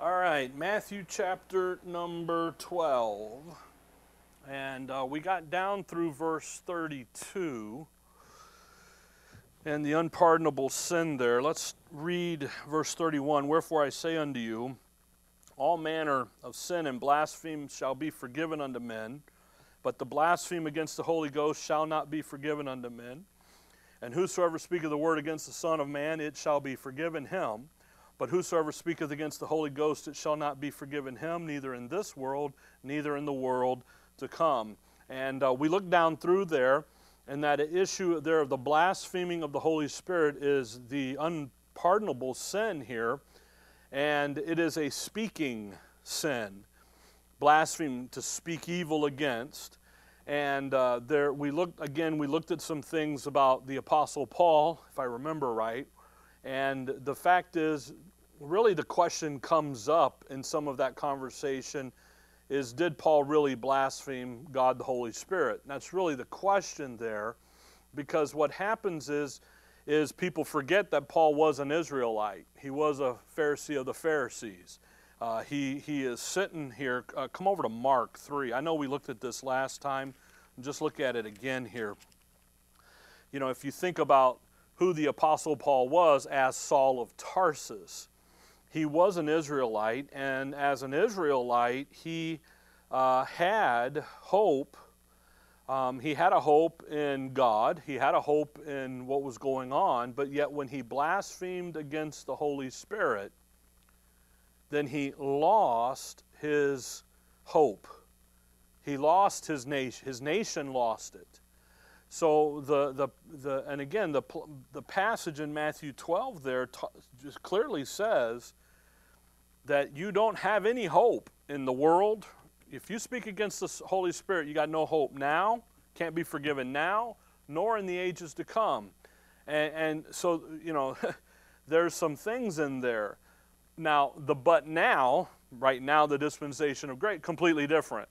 All right, Matthew chapter number 12. And uh, we got down through verse 32 and the unpardonable sin there. Let's read verse 31. Wherefore I say unto you, all manner of sin and blasphemy shall be forgiven unto men, but the blaspheme against the Holy Ghost shall not be forgiven unto men. And whosoever speaketh the word against the Son of Man, it shall be forgiven him. But whosoever speaketh against the Holy Ghost, it shall not be forgiven him, neither in this world, neither in the world to come. And uh, we look down through there, and that issue there of the blaspheming of the Holy Spirit is the unpardonable sin here, and it is a speaking sin. Blaspheme, to speak evil against. And uh, there we looked, again, we looked at some things about the Apostle Paul, if I remember right. And the fact is, really the question comes up in some of that conversation is did Paul really blaspheme God the Holy Spirit? And that's really the question there because what happens is is people forget that Paul was an Israelite. He was a Pharisee of the Pharisees. Uh, he, he is sitting here. Uh, come over to Mark 3. I know we looked at this last time. Just look at it again here. You know, if you think about who the Apostle Paul was as Saul of Tarsus, he was an Israelite, and as an Israelite, he uh, had hope. Um, he had a hope in God. He had a hope in what was going on, but yet when he blasphemed against the Holy Spirit, then he lost his hope. He lost his nation. His nation lost it. So the the the and again the the passage in Matthew 12 there just clearly says that you don't have any hope in the world. If you speak against the Holy Spirit, you got no hope now, can't be forgiven now, nor in the ages to come. And, and so you know, there's some things in there. Now the but now, right now, the dispensation of grace completely different.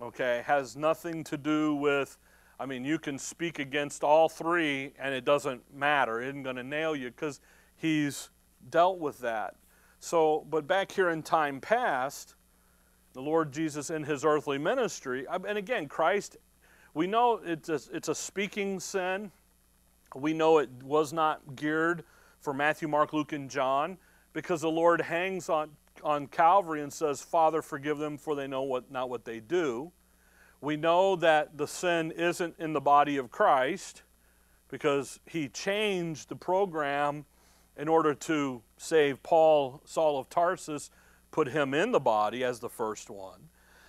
Okay, has nothing to do with I mean, you can speak against all three and it doesn't matter. It isn't going to nail you because he's dealt with that. So, but back here in time past, the Lord Jesus in his earthly ministry, and again, Christ, we know it's a, it's a speaking sin. We know it was not geared for Matthew, Mark, Luke, and John because the Lord hangs on, on Calvary and says, Father, forgive them for they know what, not what they do. We know that the sin isn't in the body of Christ because he changed the program in order to save Paul, Saul of Tarsus, put him in the body as the first one.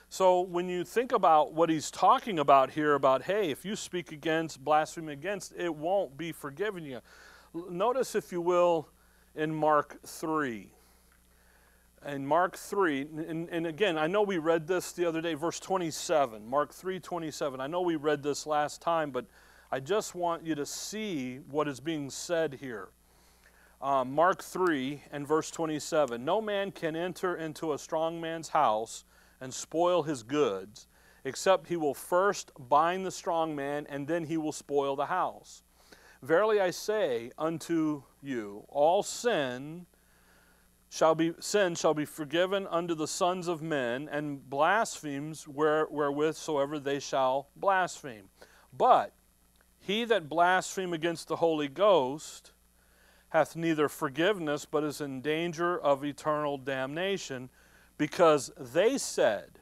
So when you think about what he's talking about here, about, hey, if you speak against, blaspheme against, it won't be forgiven you. Notice, if you will, in Mark 3 in Mark 3, and, and, again, I know we read this the other day, verse 27, Mark 3 27. I know we read this last time, but I just want you to see what is being said here. Um, Mark 3 and verse 27 No man can enter into a strong man's house and spoil his goods, except he will first bind the strong man, and then he will spoil the house. Verily I say unto you, all sin shall be sin shall be forgiven unto the sons of men, and blasphemes where, wherewith soever they shall blaspheme. But he that blaspheme against the Holy Ghost hath neither forgiveness, but is in danger of eternal damnation, because they said,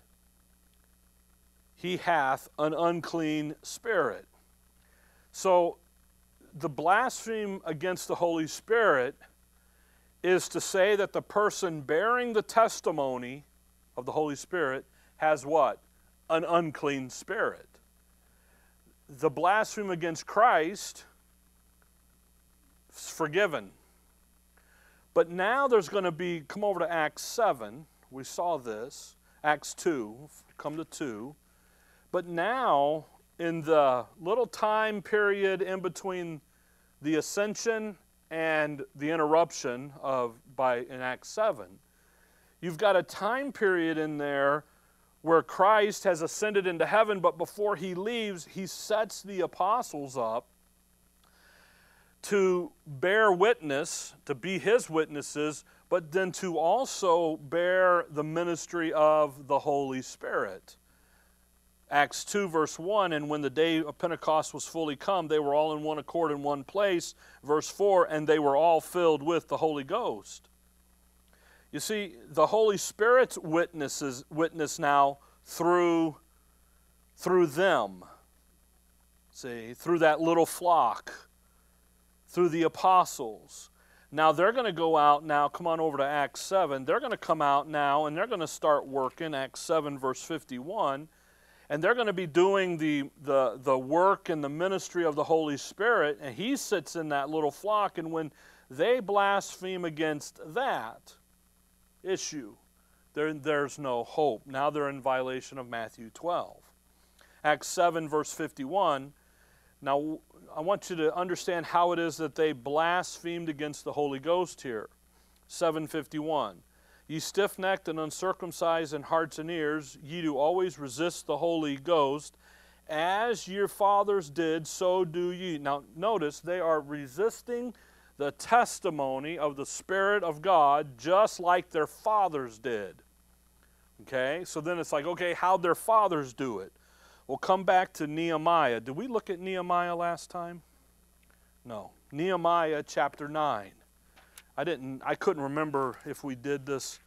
He hath an unclean spirit. So the blaspheme against the Holy Spirit is to say that the person bearing the testimony of the Holy Spirit has what? An unclean spirit. The blasphemy against Christ is forgiven. But now there's going to be, come over to Acts 7. We saw this. Acts 2, come to 2. But now, in the little time period in between the ascension and the interruption of by in Acts 7. You've got a time period in there where Christ has ascended into heaven, but before he leaves, he sets the apostles up to bear witness, to be his witnesses, but then to also bear the ministry of the Holy Spirit. Acts 2, verse 1, and when the day of Pentecost was fully come, they were all in one accord in one place. Verse 4, and they were all filled with the Holy Ghost. You see, the Holy Spirit's witnesses witness now through, through them. See, through that little flock, through the apostles. Now they're going to go out now, come on over to Acts 7. They're going to come out now and they're going to start working, Acts 7, verse 51 and they're going to be doing the, the, the work and the ministry of the Holy Spirit, and he sits in that little flock, and when they blaspheme against that issue, there, there's no hope. Now they're in violation of Matthew 12. Acts 7, verse 51. Now, I want you to understand how it is that they blasphemed against the Holy Ghost here. 751. Ye stiff necked and uncircumcised in hearts and ears, ye do always resist the Holy Ghost. As your fathers did, so do ye. Now, notice they are resisting the testimony of the Spirit of God just like their fathers did. Okay, so then it's like, okay, how'd their fathers do it? We'll come back to Nehemiah. Did we look at Nehemiah last time? No. Nehemiah chapter 9. I didn't I couldn't remember if we did this.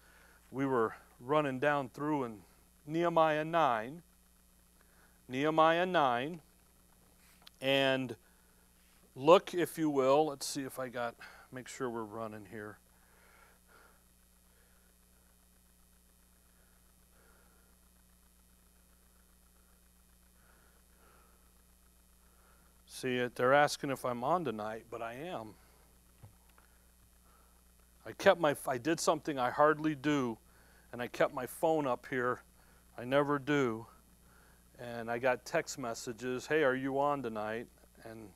We were running down through in Nehemiah 9. Nehemiah 9 and look if you will. Let's see if I got make sure we're running here. See they're asking if I'm on tonight, but I am. I kept my I did something I hardly do, and I kept my phone up here. I never do. And I got text messages, "Hey, are you on tonight?" And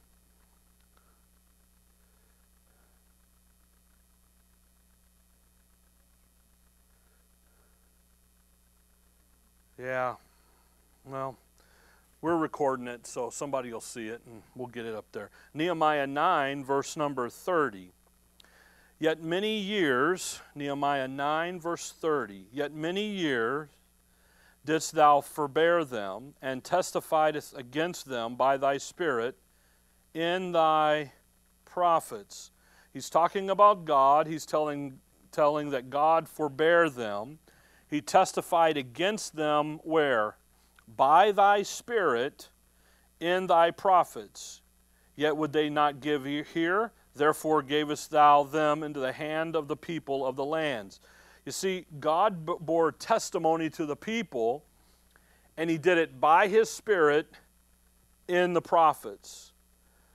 Yeah. Well, we're recording it, so somebody will see it and we'll get it up there. Nehemiah 9, verse number 30. Yet many years, Nehemiah 9, verse 30, yet many years didst thou forbear them, and testifiedst against them by thy Spirit in thy prophets. He's talking about God. He's telling, telling that God forbear them. He testified against them where? By thy Spirit in thy prophets. Yet would they not give ear? Therefore gavest thou them into the hand of the people of the lands. You see, God bore testimony to the people, and he did it by his Spirit in the prophets.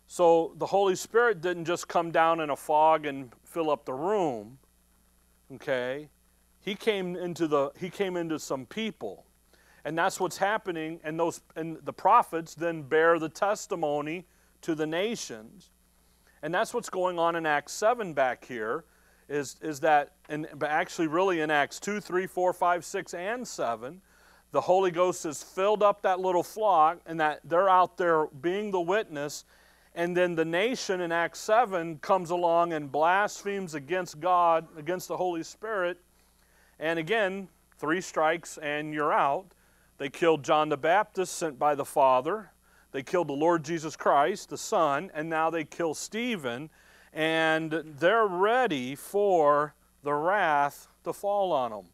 So the Holy Spirit didn't just come down in a fog and fill up the room. Okay? He came into the he came into some people. And that's what's happening and those and the prophets then bear the testimony to the nations. And that's what's going on in Acts 7 back here, is, is that, actually really in Acts 2, 3, 4, 5, 6, and 7, the Holy Ghost has filled up that little flock, and that they're out there being the witness. And then the nation in Acts 7 comes along and blasphemes against God, against the Holy Spirit. And again, three strikes and you're out. They killed John the Baptist, sent by the Father. They killed the Lord Jesus Christ, the Son, and now they kill Stephen, and they're ready for the wrath to fall on them.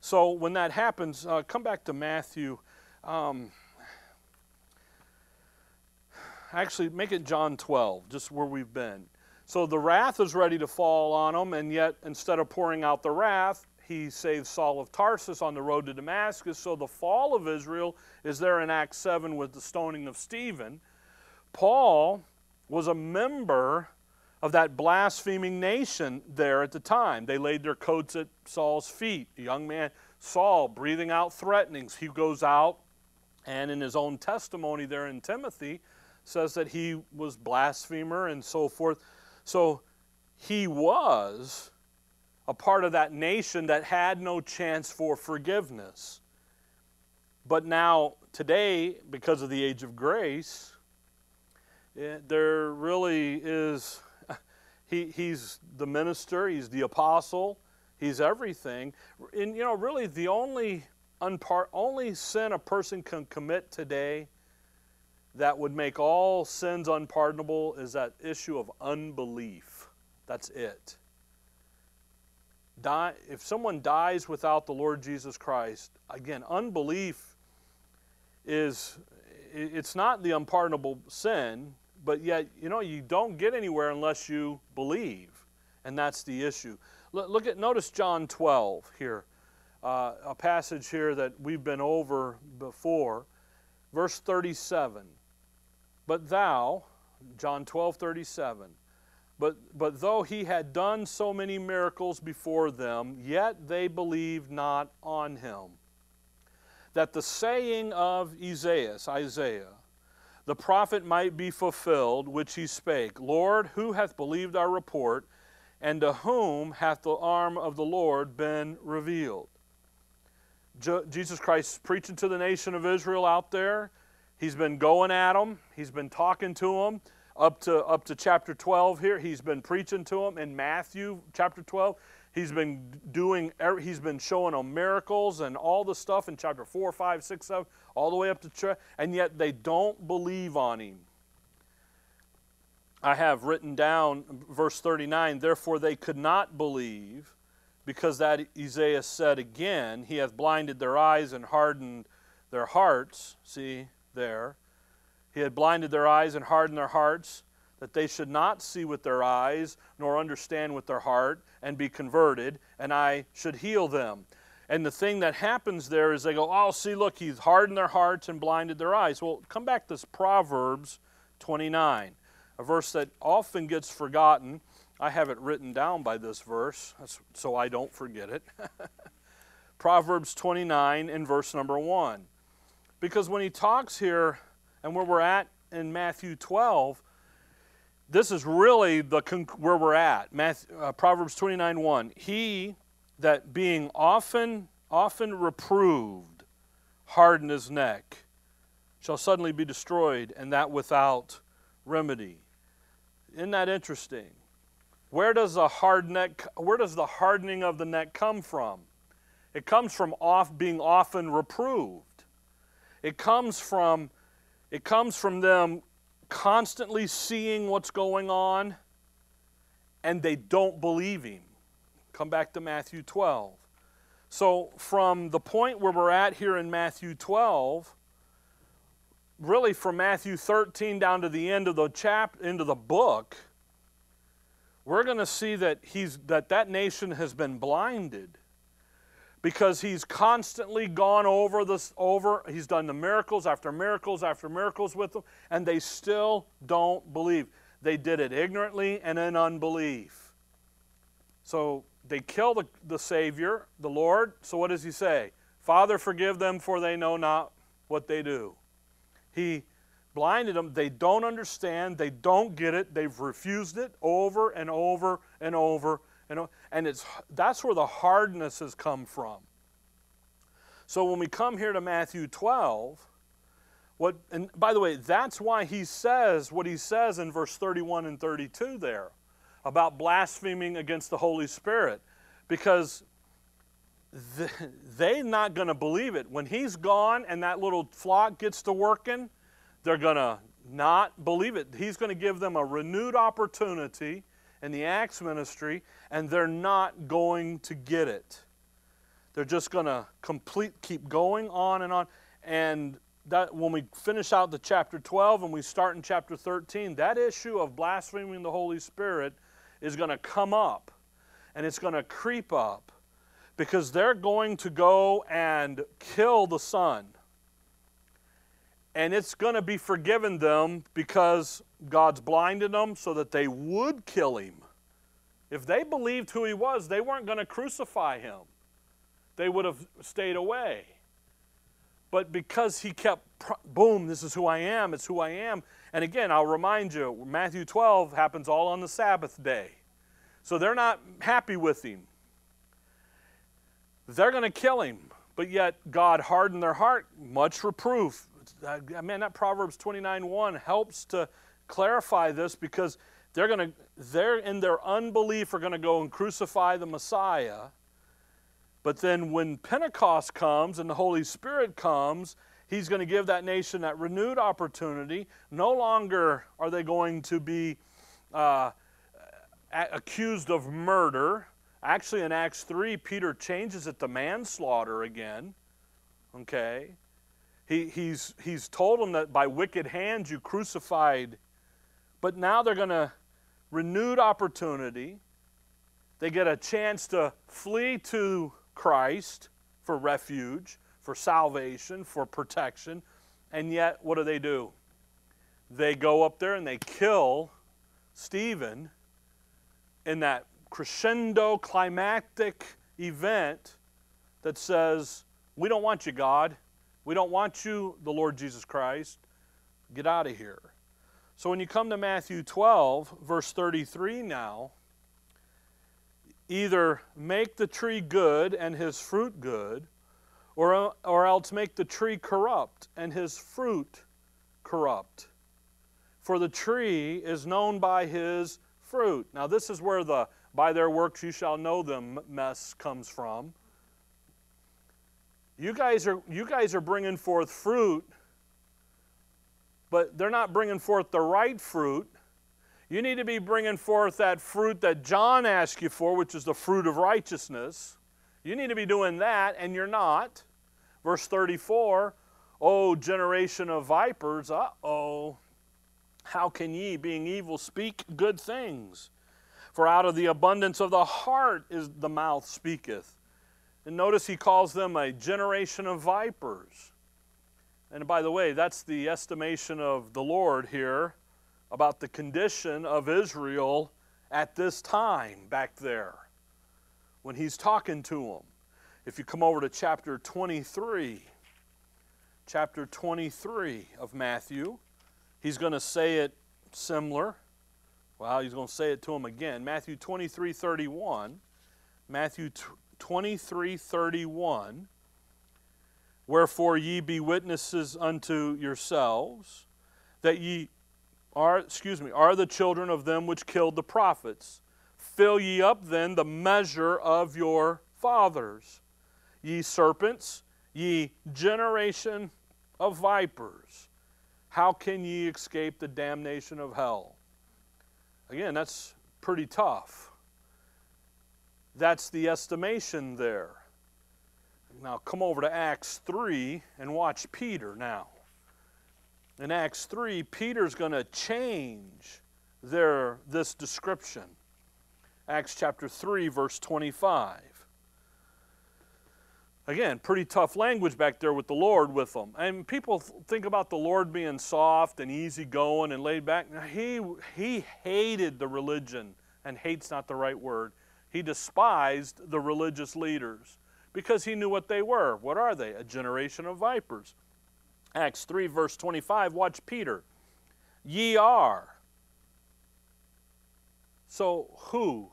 So when that happens, uh, come back to Matthew. Um, actually, make it John 12, just where we've been. So the wrath is ready to fall on them, and yet instead of pouring out the wrath, he saved Saul of Tarsus on the road to Damascus. So the fall of Israel is there in Acts 7 with the stoning of Stephen. Paul was a member of that blaspheming nation there at the time. They laid their coats at Saul's feet. A young man, Saul, breathing out threatenings. He goes out and in his own testimony there in Timothy says that he was blasphemer and so forth. So he was a part of that nation that had no chance for forgiveness. But now, today, because of the age of grace, eh, there really is, he, he's the minister, he's the apostle, He's everything. And you know, really, the only unpar- only sin a person can commit today that would make all sins unpardonable is that issue of unbelief. That's it. Die, if someone dies without the Lord Jesus Christ, again, unbelief is it's not the unpardonable sin, but yet, you know, you don't get anywhere unless you believe. And that's the issue. Look at notice John 12 here. Uh, a passage here that we've been over before. Verse 37. But thou, John 12, 37. But, but though he had done so many miracles before them, yet they believed not on him. That the saying of Isaiah, Isaiah, the prophet might be fulfilled, which he spake Lord, who hath believed our report, and to whom hath the arm of the Lord been revealed? Jesus Christ preaching to the nation of Israel out there. He's been going at them, he's been talking to them up to up to chapter 12 here. He's been preaching to them in matthew chapter 12 he's been doing er, he's been showing them miracles and all the stuff in chapter 4 5 6 7 all the way up to and yet they don't believe on him. I have written down verse 39 therefore they could not believe because that isaiah said again he hath blinded their eyes and hardened their hearts. See there he had blinded their eyes and hardened their hearts, that they should not see with their eyes, nor understand with their heart, and be converted, and I should heal them. And the thing that happens there is they go, Oh, see, look, he's hardened their hearts and blinded their eyes. Well, come back to this Proverbs 29, a verse that often gets forgotten. I have it written down by this verse, so I don't forget it. Proverbs 29 in verse number 1. Because when he talks here and where we're at in Matthew 12, this is really the where we're at. Matthew, uh, Proverbs 29 1. He that being often, often reproved, hardened his neck, shall suddenly be destroyed, and that without remedy. Isn't that interesting? Where does the hard neck, where does the hardening of the neck come from? It comes from off being often reproved. It comes from it comes from them constantly seeing what's going on and they don't believe him. Come back to Matthew 12. So, from the point where we're at here in Matthew 12, really from Matthew 13 down to the end of the chap into the book, we're going to see that he's that that nation has been blinded because he's constantly gone over this over he's done the miracles after miracles after miracles with them and they still don't believe. They did it ignorantly and in unbelief. So they kill the, the savior the lord. So what does he say? Father forgive them for they know not what they do. He blinded them. They don't understand. They don't get it. They've refused it over and over and over and, and it's, that's where the hardness has come from. So when we come here to Matthew 12, what, and by the way, that's why he says what he says in verse 31 and 32 there about blaspheming against the Holy Spirit. Because they're not going to believe it. When he's gone and that little flock gets to working, they're going to not believe it. He's going to give them a renewed opportunity in the Acts ministry, and they're not going to get it. They're just going to complete, keep going on and on. And that when we finish out the chapter 12 and we start in chapter 13, that issue of blaspheming the Holy Spirit is going to come up and it's going to creep up because they're going to go and kill the Son. And it's going to be forgiven them because God's blinded them so that they would kill him. If they believed who he was, they weren't going to crucify him. They would have stayed away. But because he kept, boom, this is who I am, it's who I am. And again, I'll remind you, Matthew 12 happens all on the Sabbath day. So they're not happy with him. They're going to kill him. But yet, God hardened their heart, much reproof. Man, that Proverbs 29 1 helps to clarify this because they're going to they're in their unbelief are going to go and crucify the Messiah But then when Pentecost comes and the Holy Spirit comes, He's going to give that nation that renewed opportunity. No longer are they going to be uh, accused of murder. Actually, in Acts 3, Peter changes it to manslaughter again. Okay? He, he's, he's told them that by wicked hands you crucified, but now they're going to renewed opportunity. They get a chance to flee to Christ for refuge for salvation, for protection. And yet, what do they do? They go up there and they kill Stephen in that crescendo climactic event that says, We don't want you, God. We don't want you, the Lord Jesus Christ. Get out of here. So when you come to Matthew 12, verse 33 now, either make the tree good and his fruit good, or, or else make the tree corrupt and his fruit corrupt. For the tree is known by his fruit. Now, this is where the by their works you shall know them mess comes from. You guys are, you guys are bringing forth fruit, but they're not bringing forth the right fruit. You need to be bringing forth that fruit that John asked you for, which is the fruit of righteousness. You need to be doing that, and you're not. Verse 34 O generation of vipers, uh oh, how can ye, being evil, speak good things? For out of the abundance of the heart is the mouth speaketh. And notice he calls them a generation of vipers. And by the way, that's the estimation of the Lord here about the condition of Israel at this time back there when he's talking to them. If you come over to chapter 23, chapter 23 of Matthew, he's going to say it similar. Well, he's going to say it to him again. Matthew 23 31. Matthew 23 31. Wherefore ye be witnesses unto yourselves that ye are, excuse me, are the children of them which killed the prophets. Fill ye up then the measure of your fathers ye serpents, ye generation of vipers, how can ye escape the damnation of hell? Again, that's pretty tough. That's the estimation there. Now come over to Acts 3 and watch Peter now. In Acts 3, Peter's going to change their, this description. Acts chapter 3, verse 25. Again, pretty tough language back there with the Lord with them. And people think about the Lord being soft and easygoing and laid back. He, he hated the religion, and hate's not the right word. He despised the religious leaders because he knew what they were. What are they? A generation of vipers. Acts 3, verse 25, watch Peter. Ye are. So, who?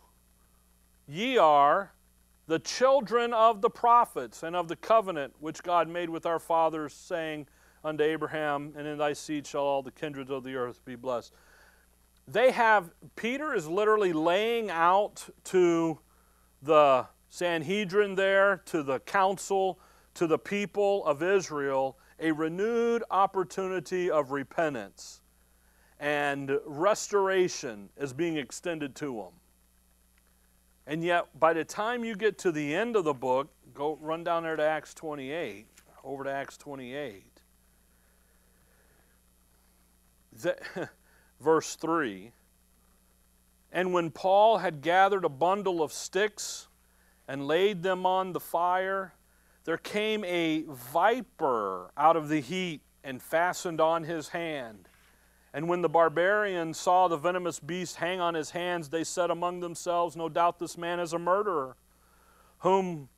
Ye are the children of the prophets and of the covenant which God made with our fathers, saying unto Abraham, And in thy seed shall all the kindreds of the earth be blessed. They have, Peter is literally laying out to the Sanhedrin there, to the council, to the people of Israel, a renewed opportunity of repentance. And restoration is being extended to them. And yet, by the time you get to the end of the book, go run down there to Acts 28, over to Acts 28. The, verse 3 And when Paul had gathered a bundle of sticks and laid them on the fire, there came a viper out of the heat and fastened on his hand. And when the barbarians saw the venomous beast hang on his hands, they said among themselves, No doubt this man is a murderer, whom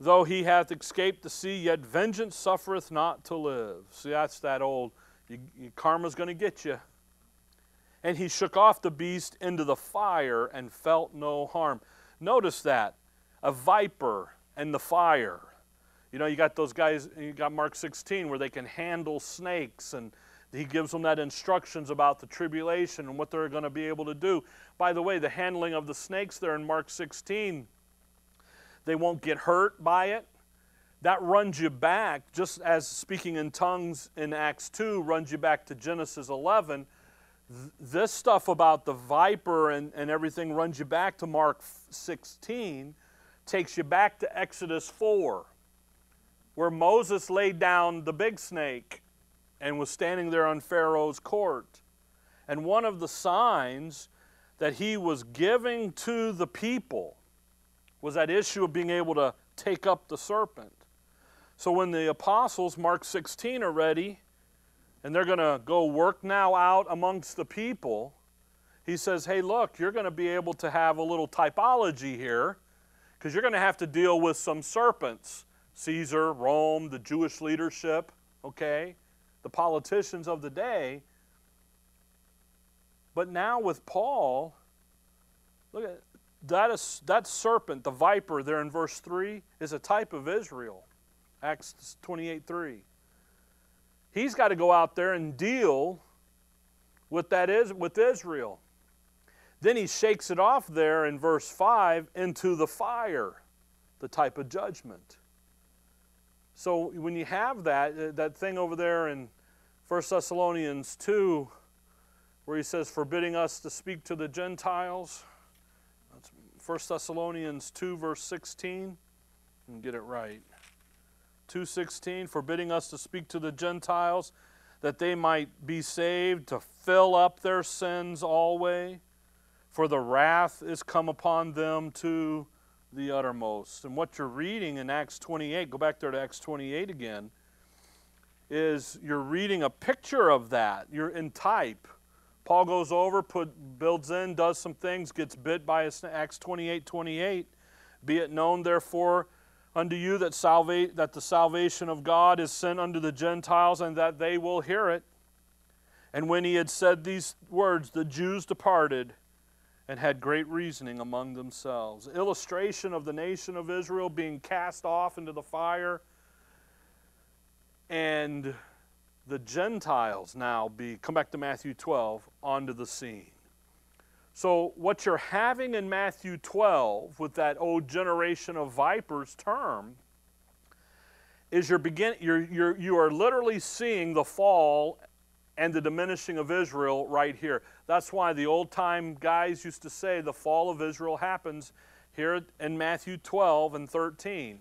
though he hath escaped the sea, yet vengeance suffereth not to live. See, that's that old, you, you, karma's going to get you. And he shook off the beast into the fire and felt no harm. Notice that a viper and the fire. You know, you got those guys, you got Mark 16 where they can handle snakes and he gives them that instructions about the tribulation and what they're going to be able to do. By the way, the handling of the snakes there in Mark 16, they won't get hurt by it. That runs you back, just as speaking in tongues in Acts 2 runs you back to Genesis 11. This stuff about the viper and, and everything runs you back to Mark 16, takes you back to Exodus 4, where Moses laid down the big snake and was standing there on Pharaoh's court. And one of the signs that he was giving to the people was that issue of being able to take up the serpent. So when the apostles, Mark 16, are ready, and they're going to go work now out amongst the people, he says, Hey, look, you're going to be able to have a little typology here because you're going to have to deal with some serpents Caesar, Rome, the Jewish leadership, okay, the politicians of the day. But now with Paul, look at that, is, that serpent, the viper there in verse 3, is a type of Israel. Acts 28 3. He's got to go out there and deal with that is with Israel. Then he shakes it off there in verse 5 into the fire, the type of judgment. So when you have that, uh, that thing over there in 1 Thessalonians 2, where he says, forbidding us to speak to the Gentiles, that's 1 Thessalonians 2, verse 16, and get it right. 2:16 forbidding us to speak to the Gentiles that they might be saved to fill up their sins always for the wrath is come upon them to the uttermost. And what you're reading in Acts 28, go back there to Acts 28 again, is you're reading a picture of that. You're in type. Paul goes over, put, builds in, does some things, gets bit by a, snake. Acts 28 28. Be it known, therefore, unto you that, salva- that the salvation of God is sent unto the Gentiles, and that they will hear it. And when he had said these words, the Jews departed and had great reasoning among themselves. Illustration of the nation of Israel being cast off into the fire, and the Gentiles now be, come back to Matthew 12, onto the scene. So, what you're having in Matthew 12 with that old generation of vipers term is you're begin, you're, you're, you are literally seeing the fall and the diminishing of Israel right here. That's why the old time guys used to say the fall of Israel happens here in Matthew 12 and 13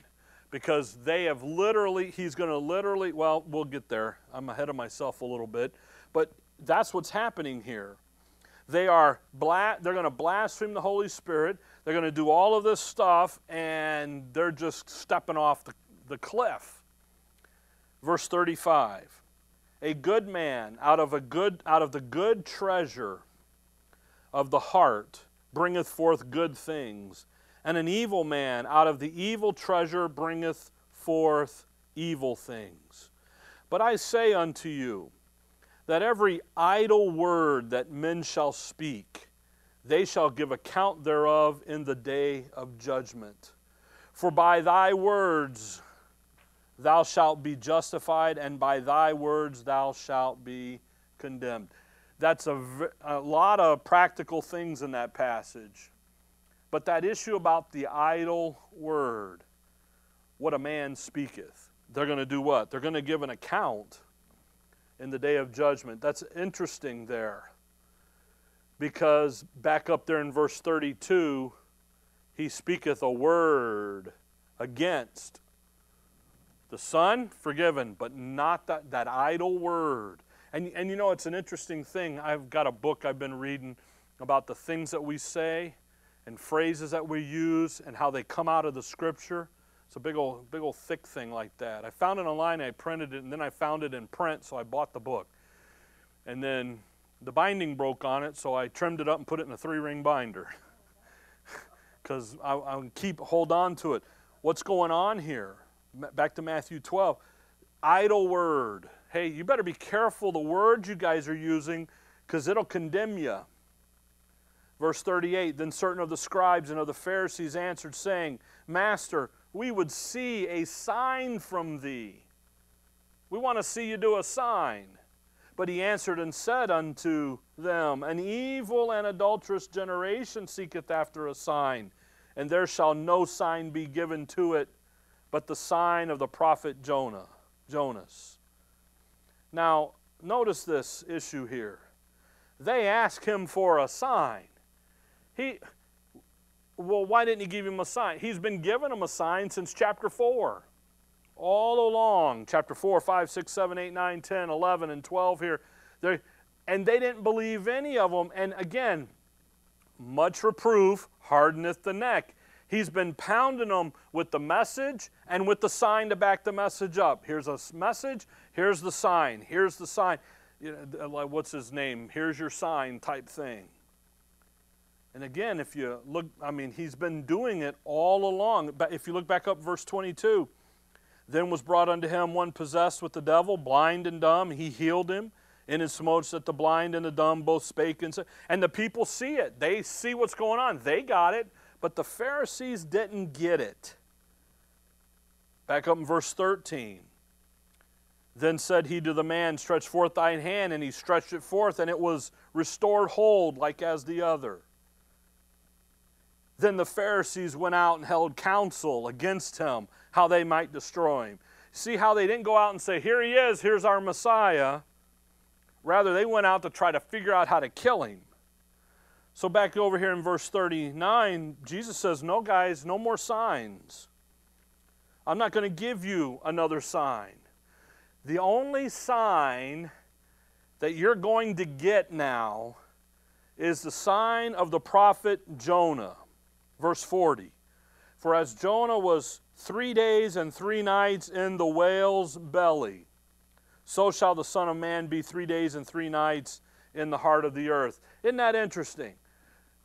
because they have literally, he's going to literally, well, we'll get there. I'm ahead of myself a little bit, but that's what's happening here. They are bla- they're going to blaspheme the Holy Spirit. They're going to do all of this stuff, and they're just stepping off the, the cliff. Verse 35 A good man out of, a good, out of the good treasure of the heart bringeth forth good things, and an evil man out of the evil treasure bringeth forth evil things. But I say unto you, that every idle word that men shall speak, they shall give account thereof in the day of judgment. For by thy words thou shalt be justified, and by thy words thou shalt be condemned. That's a, lot of practical things in that passage. But that issue about the idle word, what a man speaketh, they're going to do what? They're going to give an account in the day of judgment. That's interesting there. Because back up there in verse 32, he speaketh a word against the Son, forgiven, but not that, that idle word. And, and you know, it's an interesting thing. I've got a book I've been reading about the things that we say and phrases that we use and how they come out of the Scripture. It's a big old, big old thick thing like that. I found it online, I printed it, and then I found it in print, so I bought the book. And then the binding broke on it, so I trimmed it up and put it in a three-ring binder. Because I, I keep hold on to it. What's going on here? Back to Matthew 12. Idle word. Hey, you better be careful the words you guys are using, because it'll condemn you. Verse 38 Then certain of the scribes and of the Pharisees answered, saying, Master, we would see a sign from thee. We want to see you do a sign. But he answered and said unto them, An evil and adulterous generation seeketh after a sign, and there shall no sign be given to it but the sign of the prophet Jonah, Jonas. Now, notice this issue here. They ask him for a sign. He well, why didn't he give him a sign? He's been giving them a sign since chapter 4. All along, chapter 4, 5, 6, 7, 8, 9, 10, 11, and 12 here. They're, and they didn't believe any of them. And again, much reproof hardeneth the neck. He's been pounding them with the message and with the sign to back the message up. Here's a message, here's the sign, here's the sign. What's his name? Here's your sign type thing. And again, if you look, I mean, he's been doing it all along. But if you look back up verse 22, then was brought unto him one possessed with the devil, blind and dumb. He healed him, inasmuch that the blind and the dumb both spake and said, and the people see it. They see what's going on. They got it, but the Pharisees didn't get it. Back up in verse 13. Then said he to the man, Stretch forth thine hand, and he stretched it forth, and it was restored hold like as the other. Then the Pharisees went out and held counsel against him, how they might destroy him. See how they didn't go out and say, Here he is, here's our Messiah. Rather, they went out to try to figure out how to kill him. So, back over here in verse 39, Jesus says, No, guys, no more signs. I'm not going to give you another sign. The only sign that you're going to get now is the sign of the prophet Jonah verse 40. For as Jonah was three days and three nights in the whale's belly, so shall the Son of Man be three days and three nights in the heart of the earth. Isn't that interesting?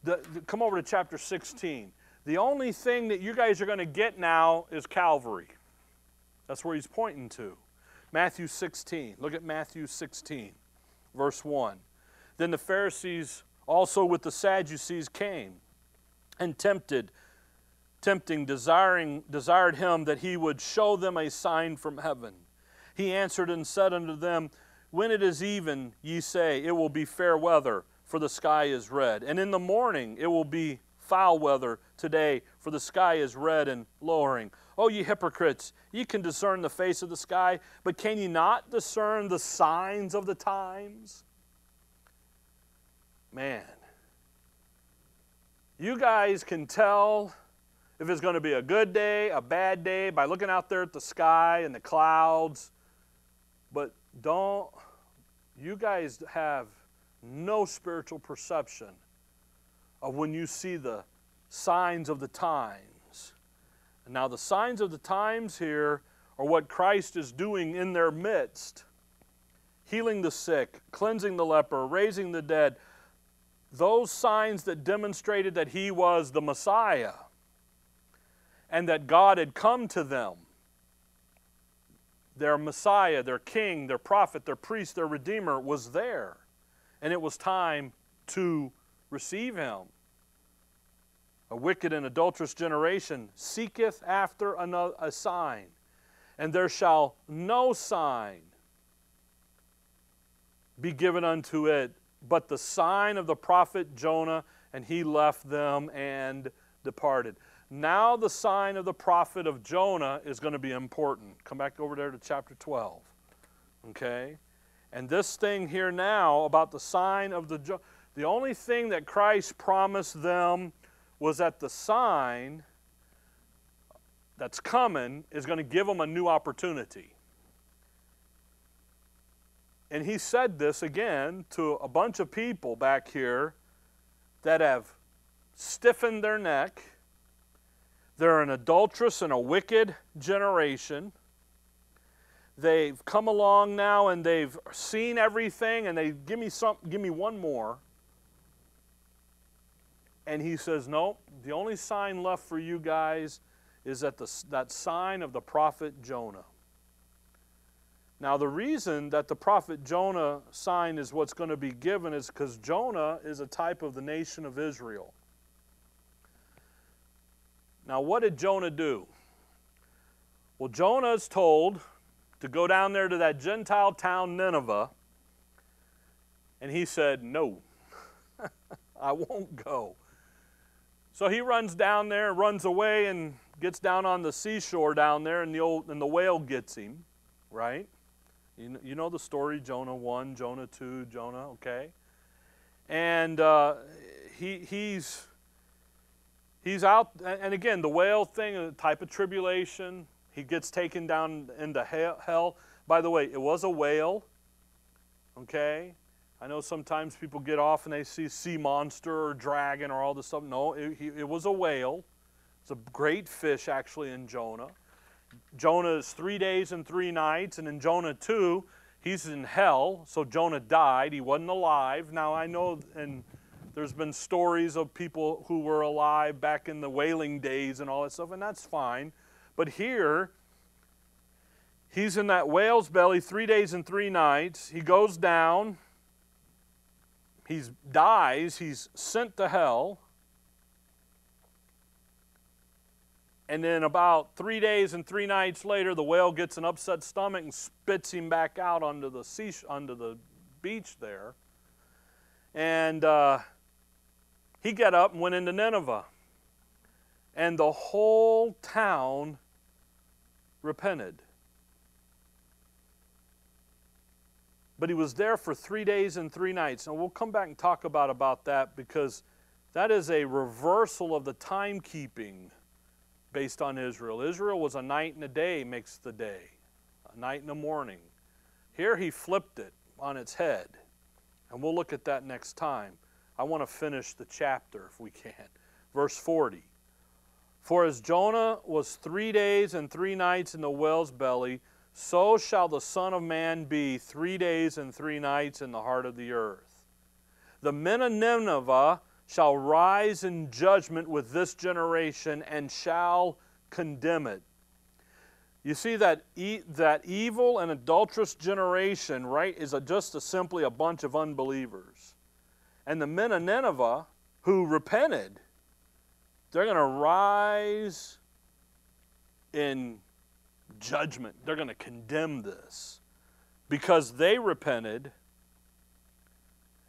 The, the, come over to chapter 16. The only thing that you guys are going to get now is Calvary. That's where he's pointing to. Matthew 16. Look at Matthew 16, verse 1. Then the Pharisees also with the Sadducees came and tempted tempting desiring desired him that he would show them a sign from heaven he answered and said unto them when it is even ye say it will be fair weather for the sky is red and in the morning it will be foul weather today for the sky is red and lowering oh ye hypocrites ye can discern the face of the sky but can ye not discern the signs of the times man you guys can tell if it's going to be a good day, a bad day, by looking out there at the sky and the clouds. But don't, you guys have no spiritual perception of when you see the signs of the times. And now, the signs of the times here are what Christ is doing in their midst healing the sick, cleansing the leper, raising the dead, those signs that demonstrated that he was the Messiah and that God had come to them. Their Messiah, their King, their prophet, their priest, their Redeemer was there. And it was time to receive him. A wicked and adulterous generation seeketh after another, a sign, and there shall no sign be given unto it but the sign of the prophet Jonah, and he left them and departed. Now, the sign of the prophet of Jonah is going to be important. Come back over there to chapter 12. Okay? And this thing here now about the sign of the the only thing that Christ promised them was that the sign that's coming is going to give them a new opportunity. And he said this again to a bunch of people back here that have stiffened their neck. They're an adulterous and a wicked generation. They've come along now and they've seen everything and they give me some give me one more. And he says, "No, the only sign left for you guys is that the, that sign of the prophet Jonah." Now, the reason that the prophet Jonah sign is what's going to be given is because Jonah is a type of the nation of Israel. Now, what did Jonah do? Well, Jonah is told to go down there to that Gentile town, Nineveh, and he said, No, I won't go. So he runs down there, runs away, and gets down on the seashore down there, and the old and the whale gets him, right? You know, you know the story: Jonah one, Jonah two, Jonah. Okay, and uh, he he's he's out, and again, the whale thing, a type of tribulation. He gets taken down into hell. By the way, it was a whale. Okay, I know sometimes people get off and they see sea monster or dragon or all this stuff. No, it, it was a whale. It's a great fish actually in Jonah. Jonah is three days and three nights, and in Jonah 2, he's in hell. So Jonah died. He wasn't alive. Now I know, and there's been stories of people who were alive back in the whaling days and all that stuff, and that's fine. But here, he's in that whale's belly three days and three nights. He goes down he dies, he's sent to hell. And then about three days and three nights later, the whale gets an upset stomach and spits him back out onto the sea, onto the beach there. And uh, he got up and went into Nineveh. And the whole town repented. But he was there for three days and three nights. And we'll come back and talk about, about that because that is a reversal of the timekeeping based on Israel. Israel was a night and a day makes the day, a night and a morning. Here he flipped it on its head. And we'll look at that next time. I want to finish the chapter if we can. Verse 40. For as Jonah was three days and three nights in the whale's belly, so shall the Son of Man be three days and three nights in the heart of the earth. The men of Nineveh shall rise in judgment with this generation and shall condemn it. You see that e- that evil and adulterous generation, right, is a, just a, simply a bunch of unbelievers. And the men of Nineveh who repented, they're going to rise in judgment. They're going to condemn this because they repented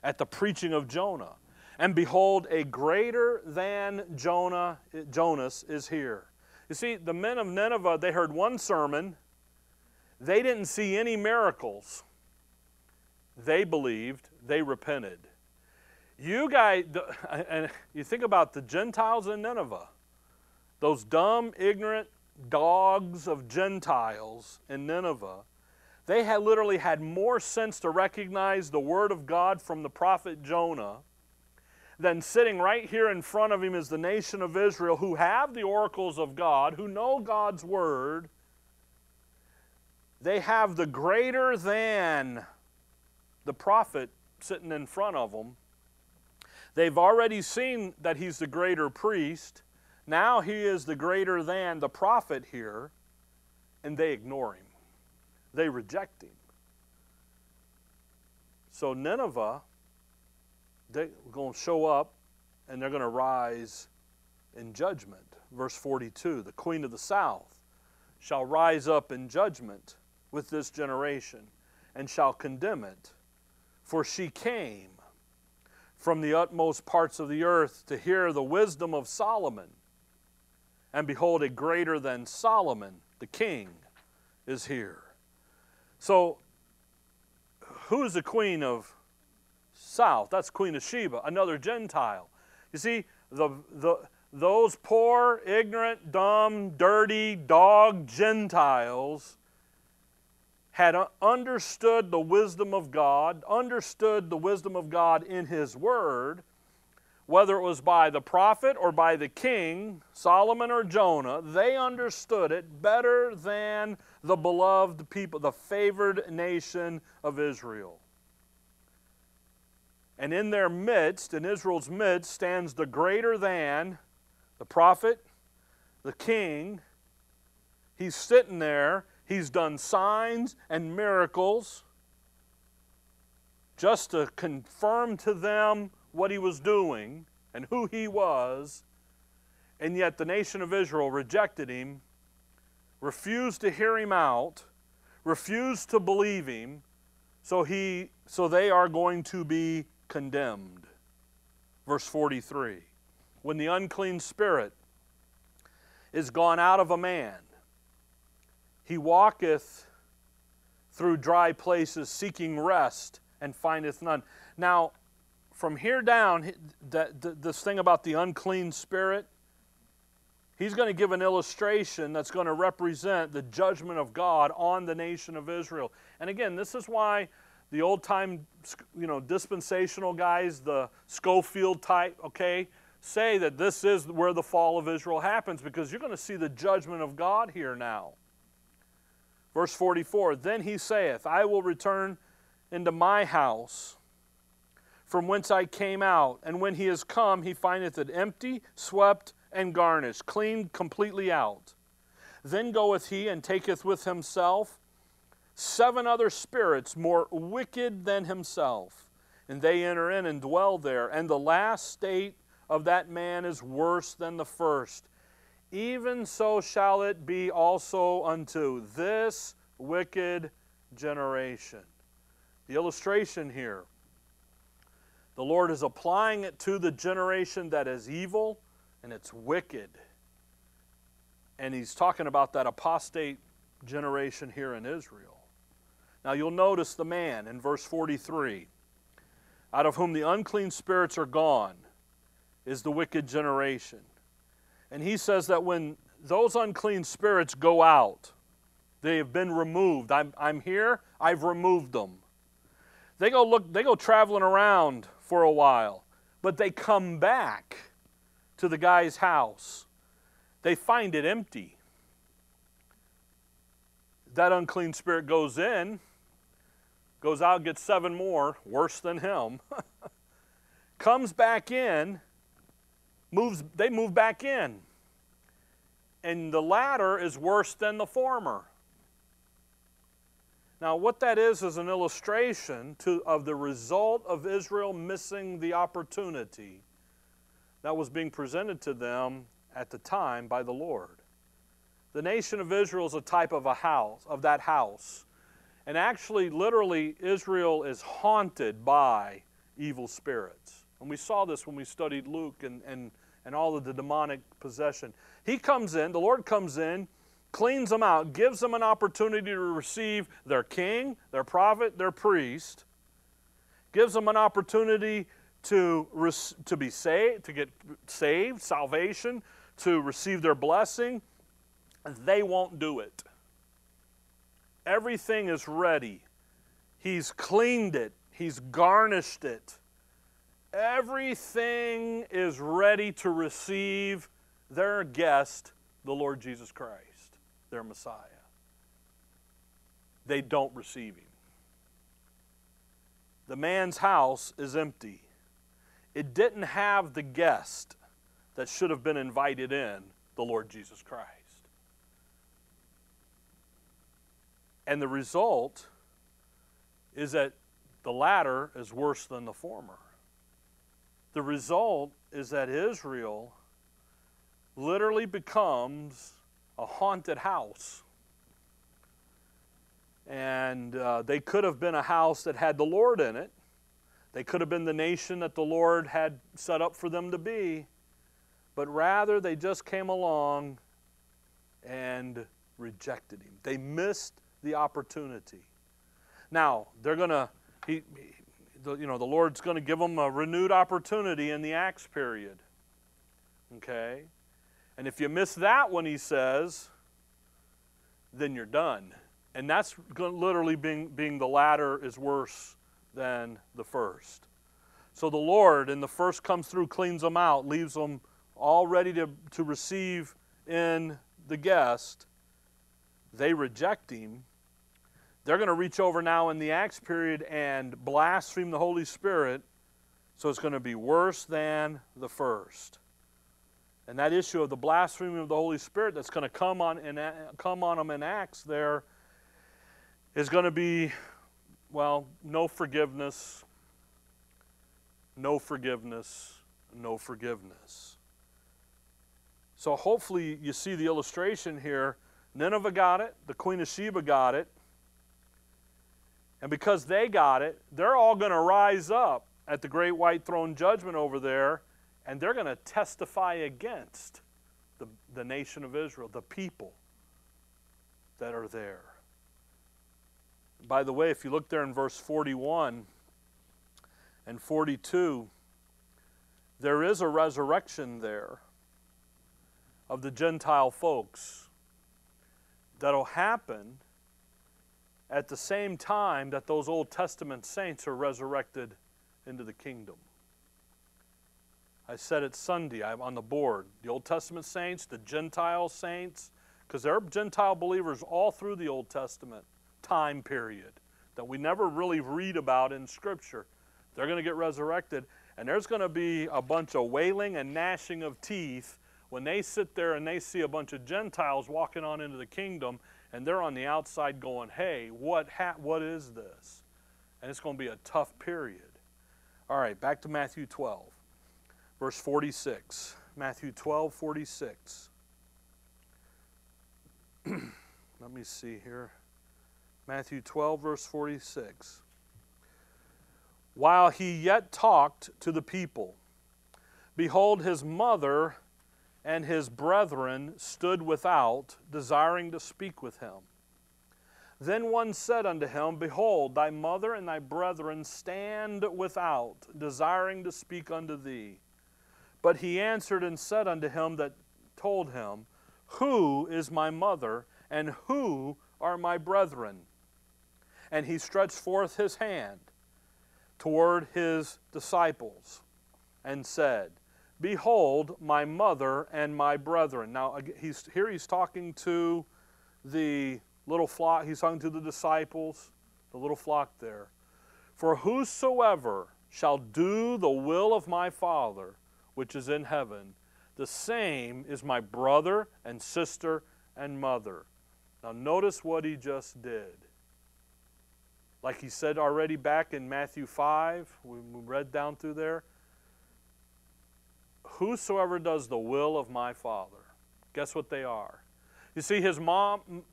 at the preaching of Jonah. And behold, a greater than Jonah, Jonas is here. You see, the men of Nineveh, they heard one sermon. They didn't see any miracles. They believed, they repented. You guys, and you think about the Gentiles in Nineveh, those dumb, ignorant, dogs of Gentiles in Nineveh, they had literally had more sense to recognize the word of God from the prophet Jonah than sitting right here in front of him is the nation of Israel who have the oracles of God, who know God's word. They have the greater than the prophet sitting in front of them. They've already seen that he's the greater priest. Now he is the greater than the prophet here, and they ignore him. They reject him. So Nineveh, they're going to show up and they're going to rise in judgment. Verse 42 The queen of the south shall rise up in judgment with this generation and shall condemn it. For she came from the utmost parts of the earth to hear the wisdom of Solomon. And behold, a greater than Solomon, the king, is here. So, who is the queen of South? That's Queen of Sheba, another Gentile. You see, the, the, those poor, ignorant, dumb, dirty, dog Gentiles had understood the wisdom of God, understood the wisdom of God in His Word, whether it was by the prophet or by the king, Solomon or Jonah, they understood it better than the beloved people, the favored nation of Israel. And in their midst, in Israel's midst, stands the greater than the prophet, the king. He's sitting there, he's done signs and miracles just to confirm to them what he was doing and who he was, and yet the nation of Israel rejected him, refused to hear him out, refused to believe him, so he so they are going to be condemned. Verse 43. when the unclean spirit is gone out of a man, he walketh through dry places seeking rest and findeth none. Now, from here down, this thing about the unclean spirit, he's going to give an illustration that's going to represent the judgment of God on the nation of Israel. And again, this is why the old time, you know, dispensational guys, the Scofield type, okay, say that this is where the fall of Israel happens because you're going to see the judgment of God here now. Verse 44 Then he saith, I will return into my house from whence I came out. And when he is come, he findeth it empty, swept, and garnished, cleaned completely out. Then goeth he and taketh with himself seven other spirits more wicked than himself, and they enter in and dwell there. And the last state of that man is worse than the first. Even so shall it be also unto this wicked generation. The illustration here the Lord is applying it to the generation that is evil and it's wicked. And He's talking about that apostate generation here in Israel. Now you'll notice the man in verse 43 out of whom the unclean spirits are gone is the wicked generation. And he says that when those unclean spirits go out, they have been removed. I'm, I'm here, I've removed them. They go look, they go traveling around for a while, but they come back to the guy's house. They find it empty. That unclean spirit goes in, goes out, gets seven more, worse than him, comes back in, moves, they move back in. And the latter is worse than the former. Now, what that is is an illustration to, of the result of Israel missing the opportunity that was being presented to them at the time by the Lord. The nation of Israel is a type of a house, of that house. And actually, literally, Israel is haunted by evil spirits. And we saw this when we studied Luke and, and, and all of the demonic possession. He comes in, the Lord comes in, cleans them out, gives them an opportunity to receive their king, their prophet, their priest, gives them an opportunity to, to be saved, to get saved, salvation, to receive their blessing. They won't do it. Everything is ready. He's cleaned it, He's garnished it. Everything is ready to receive their guest, the Lord Jesus Christ their Messiah. They don't receive him. The man's house is empty. It didn't have the guest that should have been invited in, the Lord Jesus Christ. And the result is that the latter is worse than the former. The result is that Israel literally becomes a haunted house. And uh, they could have been a house that had the Lord in it. They could have been the nation that the Lord had set up for them to be. But rather, they just came along and rejected him. They missed the opportunity. Now, they're going to, you know, the Lord's going to give them a renewed opportunity in the Acts period. Okay? And if you miss that one, he says, then you're done. And that's literally being, being the latter is worse than the first. So the Lord, in the first comes through, cleans them out, leaves them all ready to, to receive in the guest. They reject him. They're going to reach over now in the Acts period and blaspheme the Holy Spirit. So it's going to be worse than the first. And that issue of the blasphemy of the Holy Spirit that's going to come on, in, come on them in Acts there is going to be, well, no forgiveness, no forgiveness, no forgiveness. So hopefully you see the illustration here. Nineveh got it, the Queen of Sheba got it, and because they got it, they're all going to rise up at the great white throne judgment over there and they're going to testify against the, the nation of Israel, the people that are there. By the way, if you look there in verse 41 and 42, there is a resurrection there of the Gentile folks that'll happen at the same time that those Old Testament saints are resurrected into the kingdom. I said it Sunday I'm on the board. The Old Testament saints, the Gentile saints, because there are Gentile believers all through the Old Testament time period that we never really read about in Scripture. They're going to get resurrected, and there's going to be a bunch of wailing and gnashing of teeth when they sit there and they see a bunch of Gentiles walking on into the kingdom, and they're on the outside going, hey, what, ha- what is this? And it's going to be a tough period. All right, back to Matthew 12, verse 46. Matthew 12, 46. Let me see here. Matthew 12, verse 46. While he yet talked to the people, behold, his mother and his brethren stood without, desiring to speak with him. Then one said unto him, Behold, thy mother and thy brethren stand without, desiring to speak unto thee. But he answered and said unto him that told him, Who is my mother, and who are my brethren? And he stretched forth his hand toward his disciples and said, Behold, my mother and my brethren. Now, he's, here he's talking to the little flock, he's talking to the disciples, the little flock there. For whosoever shall do the will of my Father, which is in heaven, the same is my brother and sister and mother. Now, notice what he just did. Like he said already back in Matthew 5, we read down through there Whosoever does the will of my Father. Guess what they are? You see, his mom,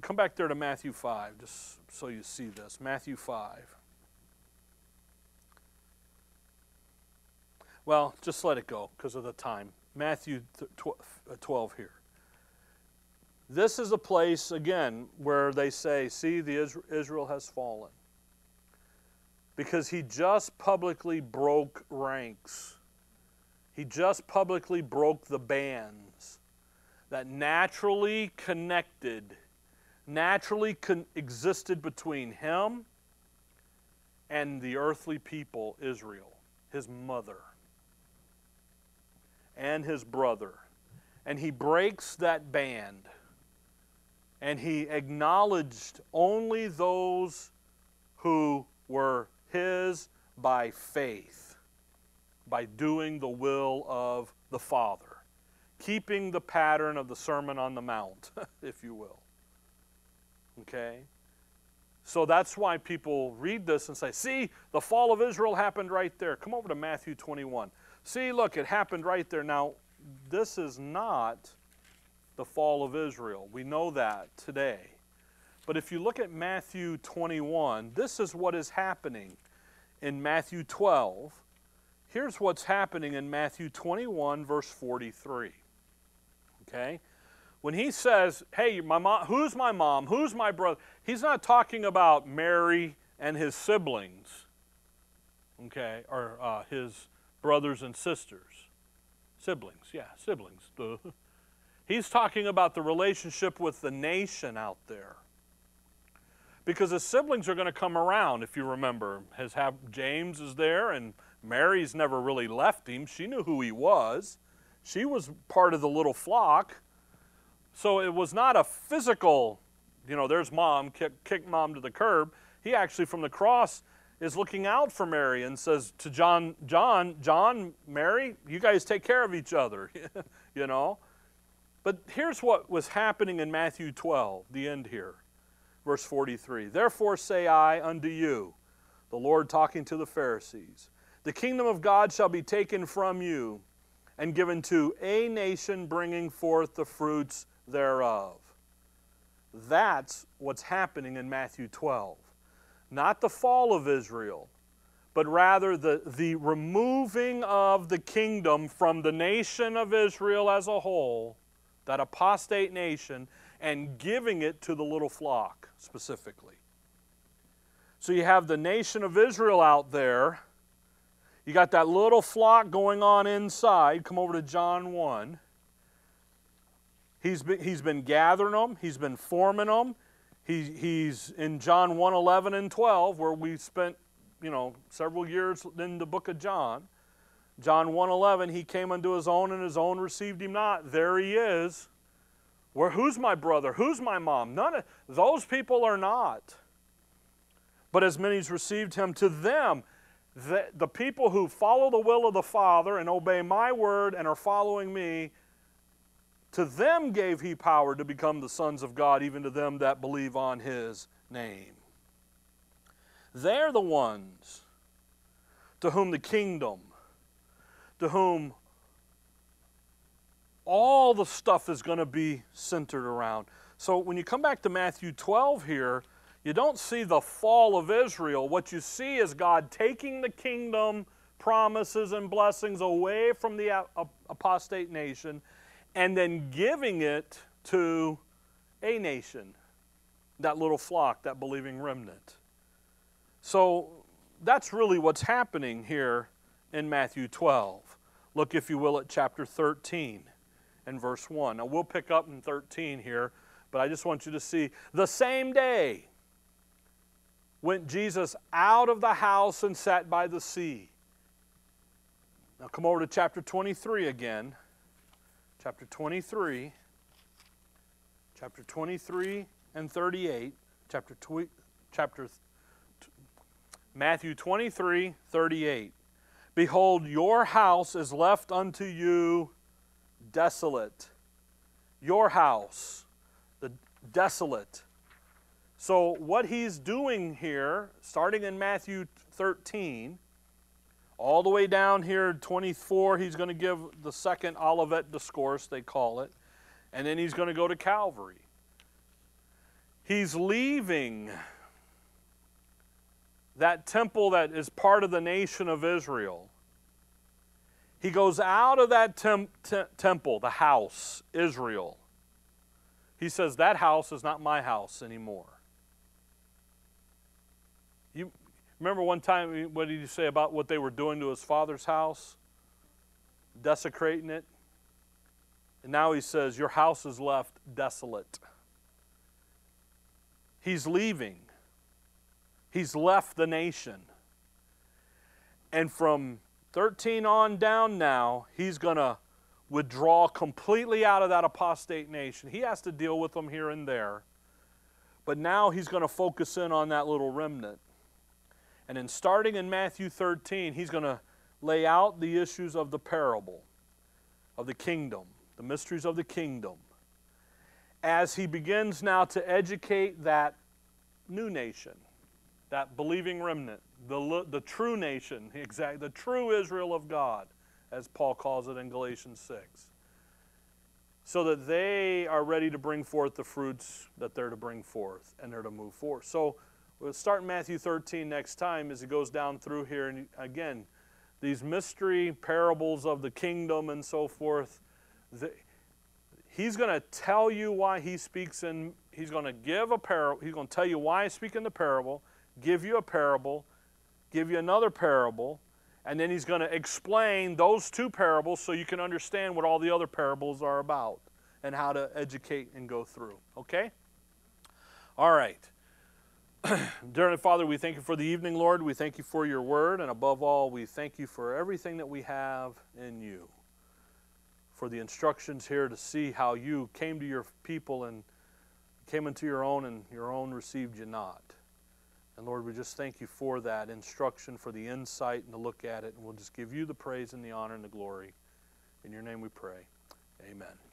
come back there to Matthew 5, just so you see this. Matthew 5. Well, just let it go because of the time. Matthew uh, 12 here. This is a place, again, where they say, see, the Israel has fallen. Because he just publicly broke ranks he just publicly broke the bands that naturally connected, naturally con- existed between him and the earthly people, Israel, his mother, and his brother. And he breaks that band and he acknowledged only those who were his by faith by doing the will of the Father, keeping the pattern of the Sermon on the Mount, if you will. Okay? So that's why people read this and say, see, the fall of Israel happened right there. Come over to Matthew 21. See, look, it happened right there. Now, this is not the fall of Israel. We know that today. But if you look at Matthew 21, this is what is happening in Matthew 12 Here's what's happening in Matthew 21, verse 43. Okay? When he says, hey, my mom, who's my mom? Who's my brother? He's not talking about Mary and his siblings, okay, or uh, his brothers and sisters. Siblings, yeah, siblings. He's talking about the relationship with the nation out there. Because his siblings are going to come around, if you remember. His have, James is there, and Mary's never really left him. She knew who he was. She was part of the little flock. So it was not a physical, you know, there's mom, kick, kick mom to the curb. He actually, from the cross, is looking out for Mary and says to John, John, John, Mary, you guys take care of each other, you know. But here's what was happening in Matthew 12, the end here, verse 43. Therefore say I unto you, the Lord talking to the Pharisees, the kingdom of God shall be taken from you and given to a nation bringing forth the fruits thereof. That's what's happening in Matthew 12. Not the fall of Israel, but rather the, the removing of the kingdom from the nation of Israel as a whole, that apostate nation, and giving it to the little flock specifically. So you have the nation of Israel out there. You got that little flock going on inside. Come over to John 1. He's been, he's been gathering them, he's been forming them. He, he's in John 1 11 and 12, where we spent you know several years in the book of John. John 1 11, he came unto his own, and his own received him not. There he is. Where who's my brother? Who's my mom? None of those people are not. But as many as received him, to them, the, the people who follow the will of the Father and obey my word and are following me, to them gave he power to become the sons of God, even to them that believe on his name. They're the ones to whom the kingdom, to whom all the stuff is going to be centered around. So when you come back to Matthew 12 here, you don't see the fall of Israel. What you see is God taking the kingdom promises and blessings away from the apostate nation and then giving it to a nation, that little flock, that believing remnant. So that's really what's happening here in Matthew 12. Look, if you will, at chapter 13 and verse 1. Now we'll pick up in 13 here, but I just want you to see the same day went Jesus out of the house and sat by the sea. Now come over to chapter 23 again chapter 23, chapter 23 and 38, chapter, chapter t- Matthew 23, 38. Behold, your house is left unto you desolate. Your house, the desolate. So, what he's doing here, starting in Matthew 13, all the way down here, 24, he's going to give the second Olivet Discourse, they call it. And then he's going to go to Calvary. He's leaving that temple that is part of the nation of Israel. He goes out of that tem- te- temple, the house, Israel. He says, That house is not my house anymore. You, Remember one time, what did he say about what they were doing to his father's house? Desecrating it. And now he says, Your house is left desolate. He's leaving, he's left the nation. And from 13 on down now, he's going to withdraw completely out of that apostate nation. He has to deal with them here and there. But now he's going to focus in on that little remnant. And then starting in Matthew 13, he's going to lay out the issues of the parable of the kingdom, the mysteries of the kingdom, as he begins now to educate that new nation, that believing remnant, the, the true nation, exact, the true Israel of God, as Paul calls it in Galatians 6, so that they are ready to bring forth the fruits that they're to bring forth and they're to move forth. So We'll start in Matthew 13 next time as it goes down through here. And again, these mystery parables of the kingdom and so forth. The, he's going to tell you why he speaks in, he's going to give a parable, he's going to tell you why he's speaking the parable, give you a parable, give you another parable, and then he's going to explain those two parables so you can understand what all the other parables are about and how to educate and go through. Okay? All right. Dear Father, we thank you for the evening, Lord. We thank you for your word, and above all, we thank you for everything that we have in you. For the instructions here to see how you came to your people and came into your own, and your own received you not. And Lord, we just thank you for that instruction, for the insight, and to look at it. And we'll just give you the praise and the honor and the glory. In your name we pray. Amen.